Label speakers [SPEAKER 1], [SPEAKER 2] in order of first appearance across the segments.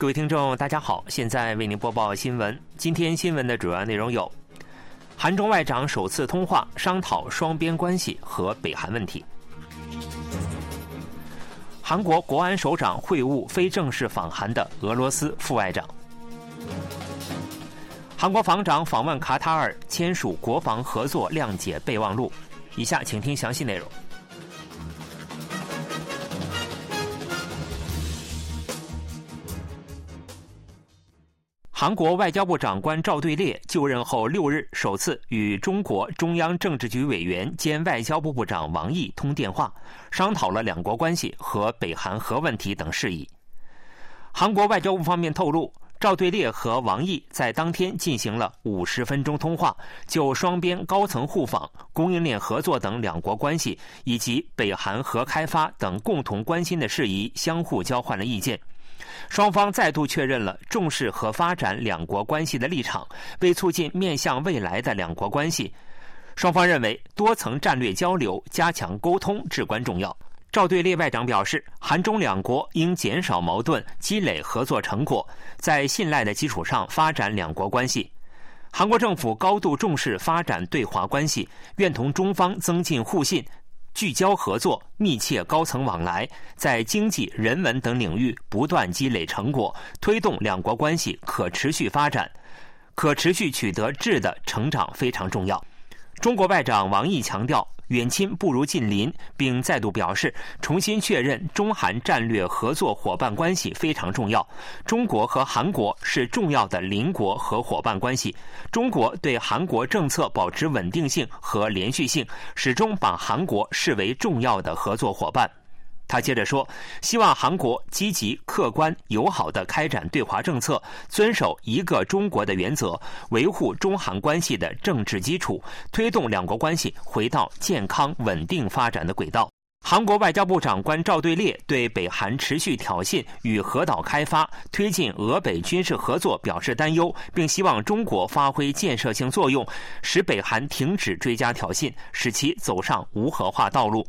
[SPEAKER 1] 各位听众，大家好，现在为您播报新闻。今天新闻的主要内容有：韩中外长首次通话，商讨双边关系和北韩问题；韩国国安首长会晤非正式访韩的俄罗斯副外长；韩国防长访问卡塔尔，签署国防合作谅解备忘录。以下请听详细内容。韩国外交部长官赵对烈就任后六日，首次与中国中央政治局委员兼外交部部长王毅通电话，商讨了两国关系和北韩核问题等事宜。韩国外交部方面透露，赵对烈和王毅在当天进行了五十分钟通话，就双边高层互访、供应链合作等两国关系以及北韩核开发等共同关心的事宜相互交换了意见。双方再度确认了重视和发展两国关系的立场，为促进面向未来的两国关系，双方认为多层战略交流、加强沟通至关重要。赵对列外长表示，韩中两国应减少矛盾，积累合作成果，在信赖的基础上发展两国关系。韩国政府高度重视发展对华关系，愿同中方增进互信。聚焦合作，密切高层往来，在经济、人文等领域不断积累成果，推动两国关系可持续发展。可持续取得质的成长非常重要。中国外长王毅强调。远亲不如近邻，并再度表示，重新确认中韩战略合作伙伴关系非常重要。中国和韩国是重要的邻国和伙伴关系。中国对韩国政策保持稳定性和连续性，始终把韩国视为重要的合作伙伴。他接着说：“希望韩国积极、客观、友好的开展对华政策，遵守一个中国的原则，维护中韩关系的政治基础，推动两国关系回到健康稳定发展的轨道。”韩国外交部长官赵对烈对北韩持续挑衅与核岛开发、推进俄北军事合作表示担忧，并希望中国发挥建设性作用，使北韩停止追加挑衅，使其走上无核化道路。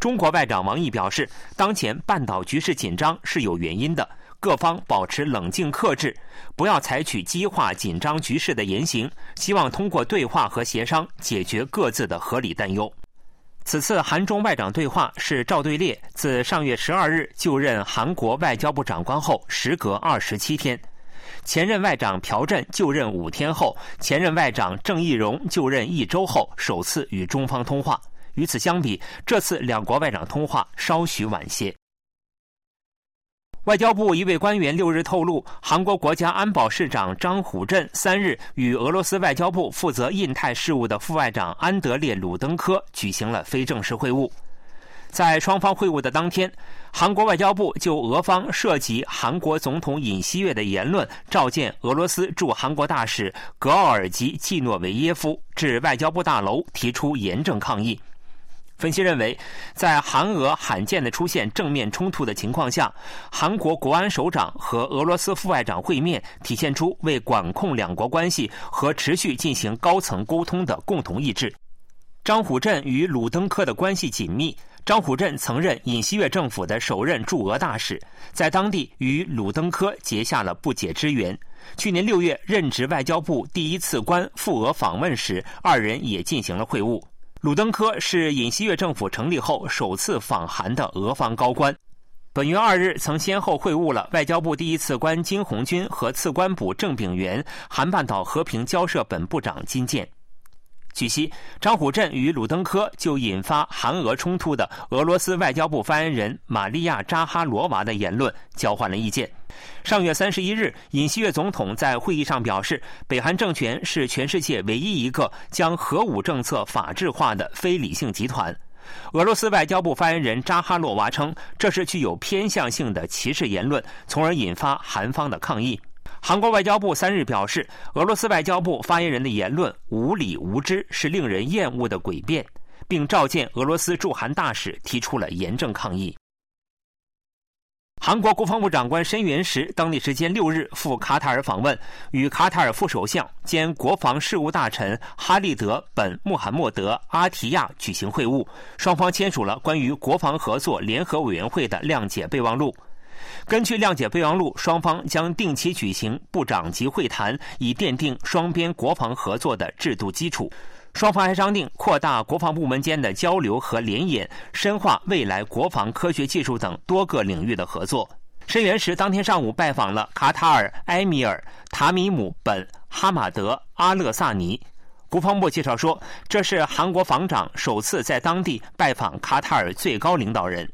[SPEAKER 1] 中国外长王毅表示，当前半岛局势紧张是有原因的，各方保持冷静克制，不要采取激化紧张局势的言行，希望通过对话和协商解决各自的合理担忧。此次韩中外长对话是赵对烈自上月十二日就任韩国外交部长官后，时隔二十七天，前任外长朴振就任五天后，前任外长郑义溶就任一周后，首次与中方通话。与此相比，这次两国外长通话稍许晚些。外交部一位官员六日透露，韩国国家安保市长张虎镇三日与俄罗斯外交部负责印太事务的副外长安德烈·鲁登科举行了非正式会晤。在双方会晤的当天，韩国外交部就俄方涉及韩国总统尹锡悦的言论，召见俄罗斯驻韩国大使格奥尔吉·季诺维耶夫至外交部大楼，提出严正抗议。分析认为，在韩俄罕见的出现正面冲突的情况下，韩国国安首长和俄罗斯副外长会面，体现出为管控两国关系和持续进行高层沟通的共同意志。张虎镇与鲁登科的关系紧密，张虎镇曾任尹锡悦政府的首任驻俄大使，在当地与鲁登科结下了不解之缘。去年六月任职外交部第一次官赴俄访问时，二人也进行了会晤。鲁登科是尹锡悦政府成立后首次访韩的俄方高官，本月二日曾先后会晤了外交部第一次官金红军和次官补郑炳元、韩半岛和平交涉本部长金建。据悉，张虎镇与鲁登科就引发韩俄冲突的俄罗斯外交部发言人玛利亚·扎哈罗娃的言论交换了意见。上月三十一日，尹锡悦总统在会议上表示，北韩政权是全世界唯一一个将核武政策法制化的非理性集团。俄罗斯外交部发言人扎哈罗娃称，这是具有偏向性的歧视言论，从而引发韩方的抗议。韩国外交部三日表示，俄罗斯外交部发言人的言论无理无知，是令人厌恶的诡辩，并召见俄罗斯驻韩大使，提出了严正抗议。韩国国防部长官申元石当地时间六日赴卡塔尔访问，与卡塔尔副首相兼国防事务大臣哈利德·本·穆罕默德·阿提亚举行会晤，双方签署了关于国防合作联合委员会的谅解备忘录。根据谅解备忘录，双方将定期举行部长级会谈，以奠定双边国防合作的制度基础。双方还商定扩大国防部门间的交流和联演，深化未来国防科学技术等多个领域的合作。申元石当天上午拜访了卡塔尔埃米尔塔米姆本哈马德阿勒萨尼。国防部介绍说，这是韩国防长首次在当地拜访卡塔尔最高领导人。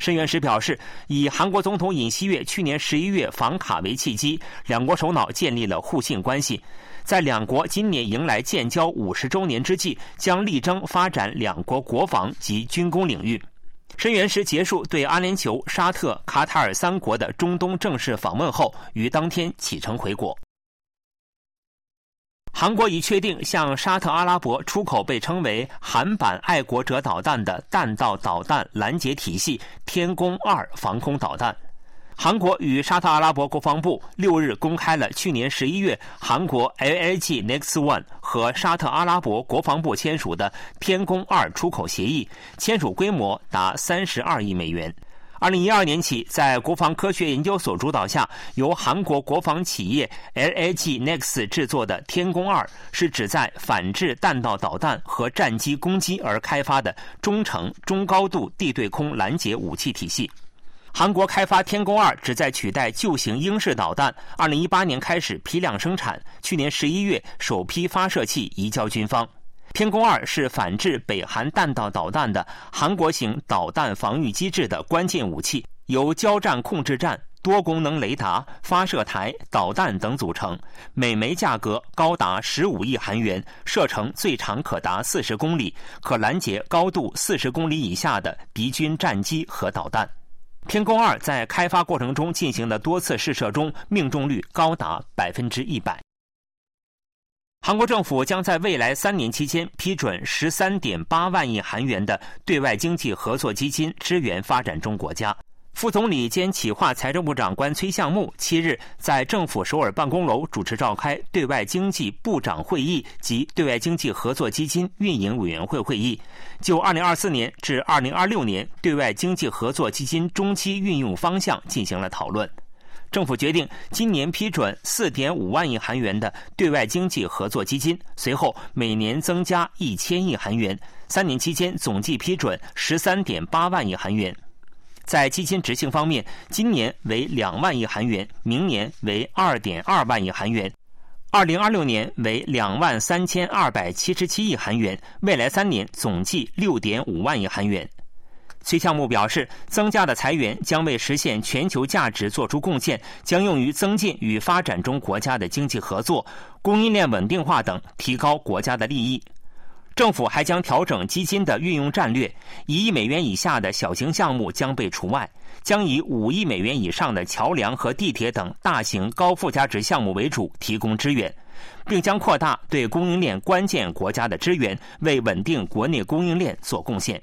[SPEAKER 1] 申元石表示，以韩国总统尹锡悦去年十一月访卡为契机，两国首脑建立了互信关系。在两国今年迎来建交五十周年之际，将力争发展两国国防及军工领域。申元石结束对阿联酋、沙特、卡塔尔三国的中东正式访问后，于当天启程回国。韩国已确定向沙特阿拉伯出口被称为“韩版爱国者导弹”的弹道导弹拦截体系“天宫二”防空导弹。韩国与沙特阿拉伯国防部六日公开了去年十一月韩国 LLG Next One 和沙特阿拉伯国防部签署的“天宫二”出口协议，签署规模达三十二亿美元。二零一二年起，在国防科学研究所主导下，由韩国国防企业 LAG Next 制作的“天宫二”是旨在反制弹道导弹和战机攻击而开发的中程、中高度地对空拦截武器体系。韩国开发“天宫二”旨在取代旧型英式导弹，二零一八年开始批量生产，去年十一月首批发射器移交军方。天宫二是反制北韩弹道导弹的韩国型导弹防御机制的关键武器，由交战控制站、多功能雷达、发射台、导弹等组成，每枚价格高达十五亿韩元，射程最长可达四十公里，可拦截高度四十公里以下的敌军战机和导弹。天宫二在开发过程中进行的多次试射中，命中率高达百分之一百。韩国政府将在未来三年期间批准十三点八万亿韩元的对外经济合作基金，支援发展中国家。副总理兼企划财政部长官崔相木七日在政府首尔办公楼主持召开对外经济部长会议及对外经济合作基金运营委员会会议，就二零二四年至二零二六年对外经济合作基金中期运用方向进行了讨论。政府决定今年批准四点五万亿韩元的对外经济合作基金，随后每年增加一千亿韩元，三年期间总计批准十三点八万亿韩元。在基金执行方面，今年为两万亿韩元，明年为二点二万亿韩元，二零二六年为两万三千二百七十七亿韩元，未来三年总计六点五万亿韩元。崔项目表示，增加的裁员将为实现全球价值做出贡献，将用于增进与发展中国家的经济合作、供应链稳定化等，提高国家的利益。政府还将调整基金的运用战略，一亿美元以下的小型项目将被除外，将以五亿美元以上的桥梁和地铁等大型高附加值项目为主提供支援，并将扩大对供应链关键国家的支援，为稳定国内供应链做贡献。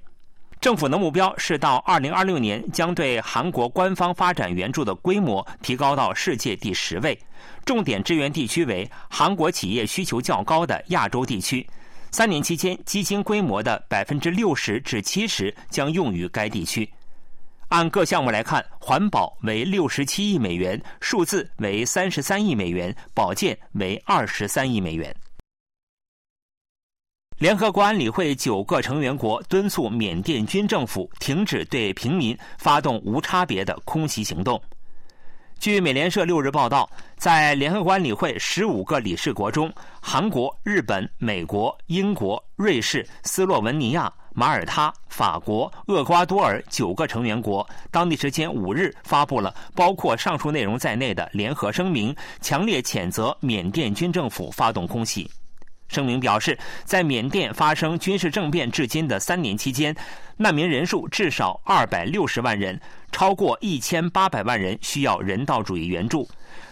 [SPEAKER 1] 政府的目标是到二零二六年将对韩国官方发展援助的规模提高到世界第十位，重点支援地区为韩国企业需求较高的亚洲地区。三年期间，基金规模的百分之六十至七十将用于该地区。按各项目来看，环保为六十七亿美元，数字为三十三亿美元，保健为二十三亿美元。联合国安理会九个成员国敦促缅甸军政府停止对平民发动无差别的空袭行动。据美联社六日报道，在联合国安理会十五个理事国中，韩国、日本、美国、英国、瑞士、斯洛文尼亚、马耳他、法国、厄瓜多尔九个成员国，当地时间五日发布了包括上述内容在内的联合声明，强烈谴责缅甸军政府发动空袭。声明表示，在缅甸发生军事政变至今的三年期间，难民人数至少二百六十万人，超过一千八百万人需要人道主义援助，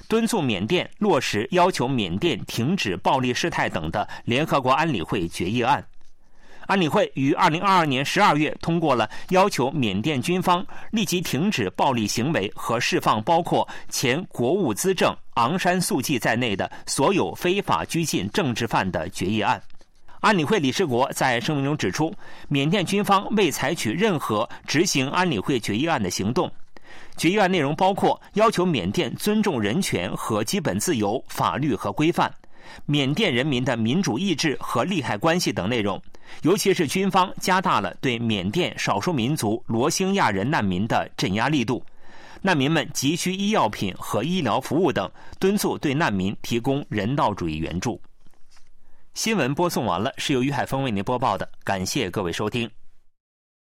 [SPEAKER 1] 敦促缅甸落实要求缅甸停止暴力事态等的联合国安理会决议案。安理会于二零二二年十二月通过了要求缅甸军方立即停止暴力行为和释放包括前国务资政昂山素季在内的所有非法拘禁政治犯的决议案。安理会理事国在声明中指出，缅甸军方未采取任何执行安理会决议案的行动。决议案内容包括要求缅甸尊重人权和基本自由、法律和规范，缅甸人民的民主意志和利害关系等内容。尤其是军方加大了对缅甸少数民族罗兴亚人难民的镇压力度，难民们急需医药品和医疗服务等，敦促对难民提供人道主义援助。新闻播送完了，是由于海峰为您播报的，感谢各位收听。